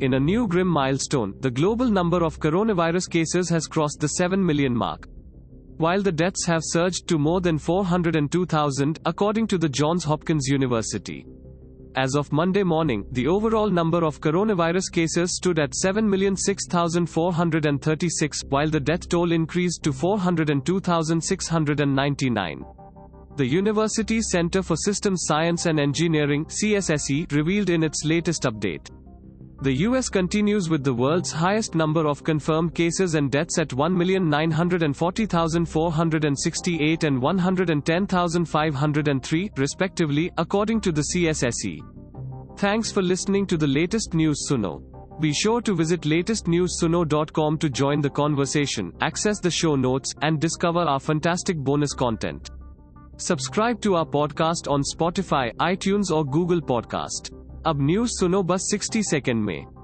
In a new grim milestone, the global number of coronavirus cases has crossed the 7 million mark. While the deaths have surged to more than 402,000, according to the Johns Hopkins University. As of Monday morning, the overall number of coronavirus cases stood at 7,006,436, while the death toll increased to 402,699. The university's Center for Systems Science and Engineering CSSE revealed in its latest update. The US continues with the world's highest number of confirmed cases and deaths at 1,940,468 and 110,503, respectively, according to the CSSE. Thanks for listening to the latest news Suno. Be sure to visit latestnewssuno.com to join the conversation, access the show notes, and discover our fantastic bonus content. Subscribe to our podcast on Spotify, iTunes, or Google Podcast. अब news सुनो बस 60 second में।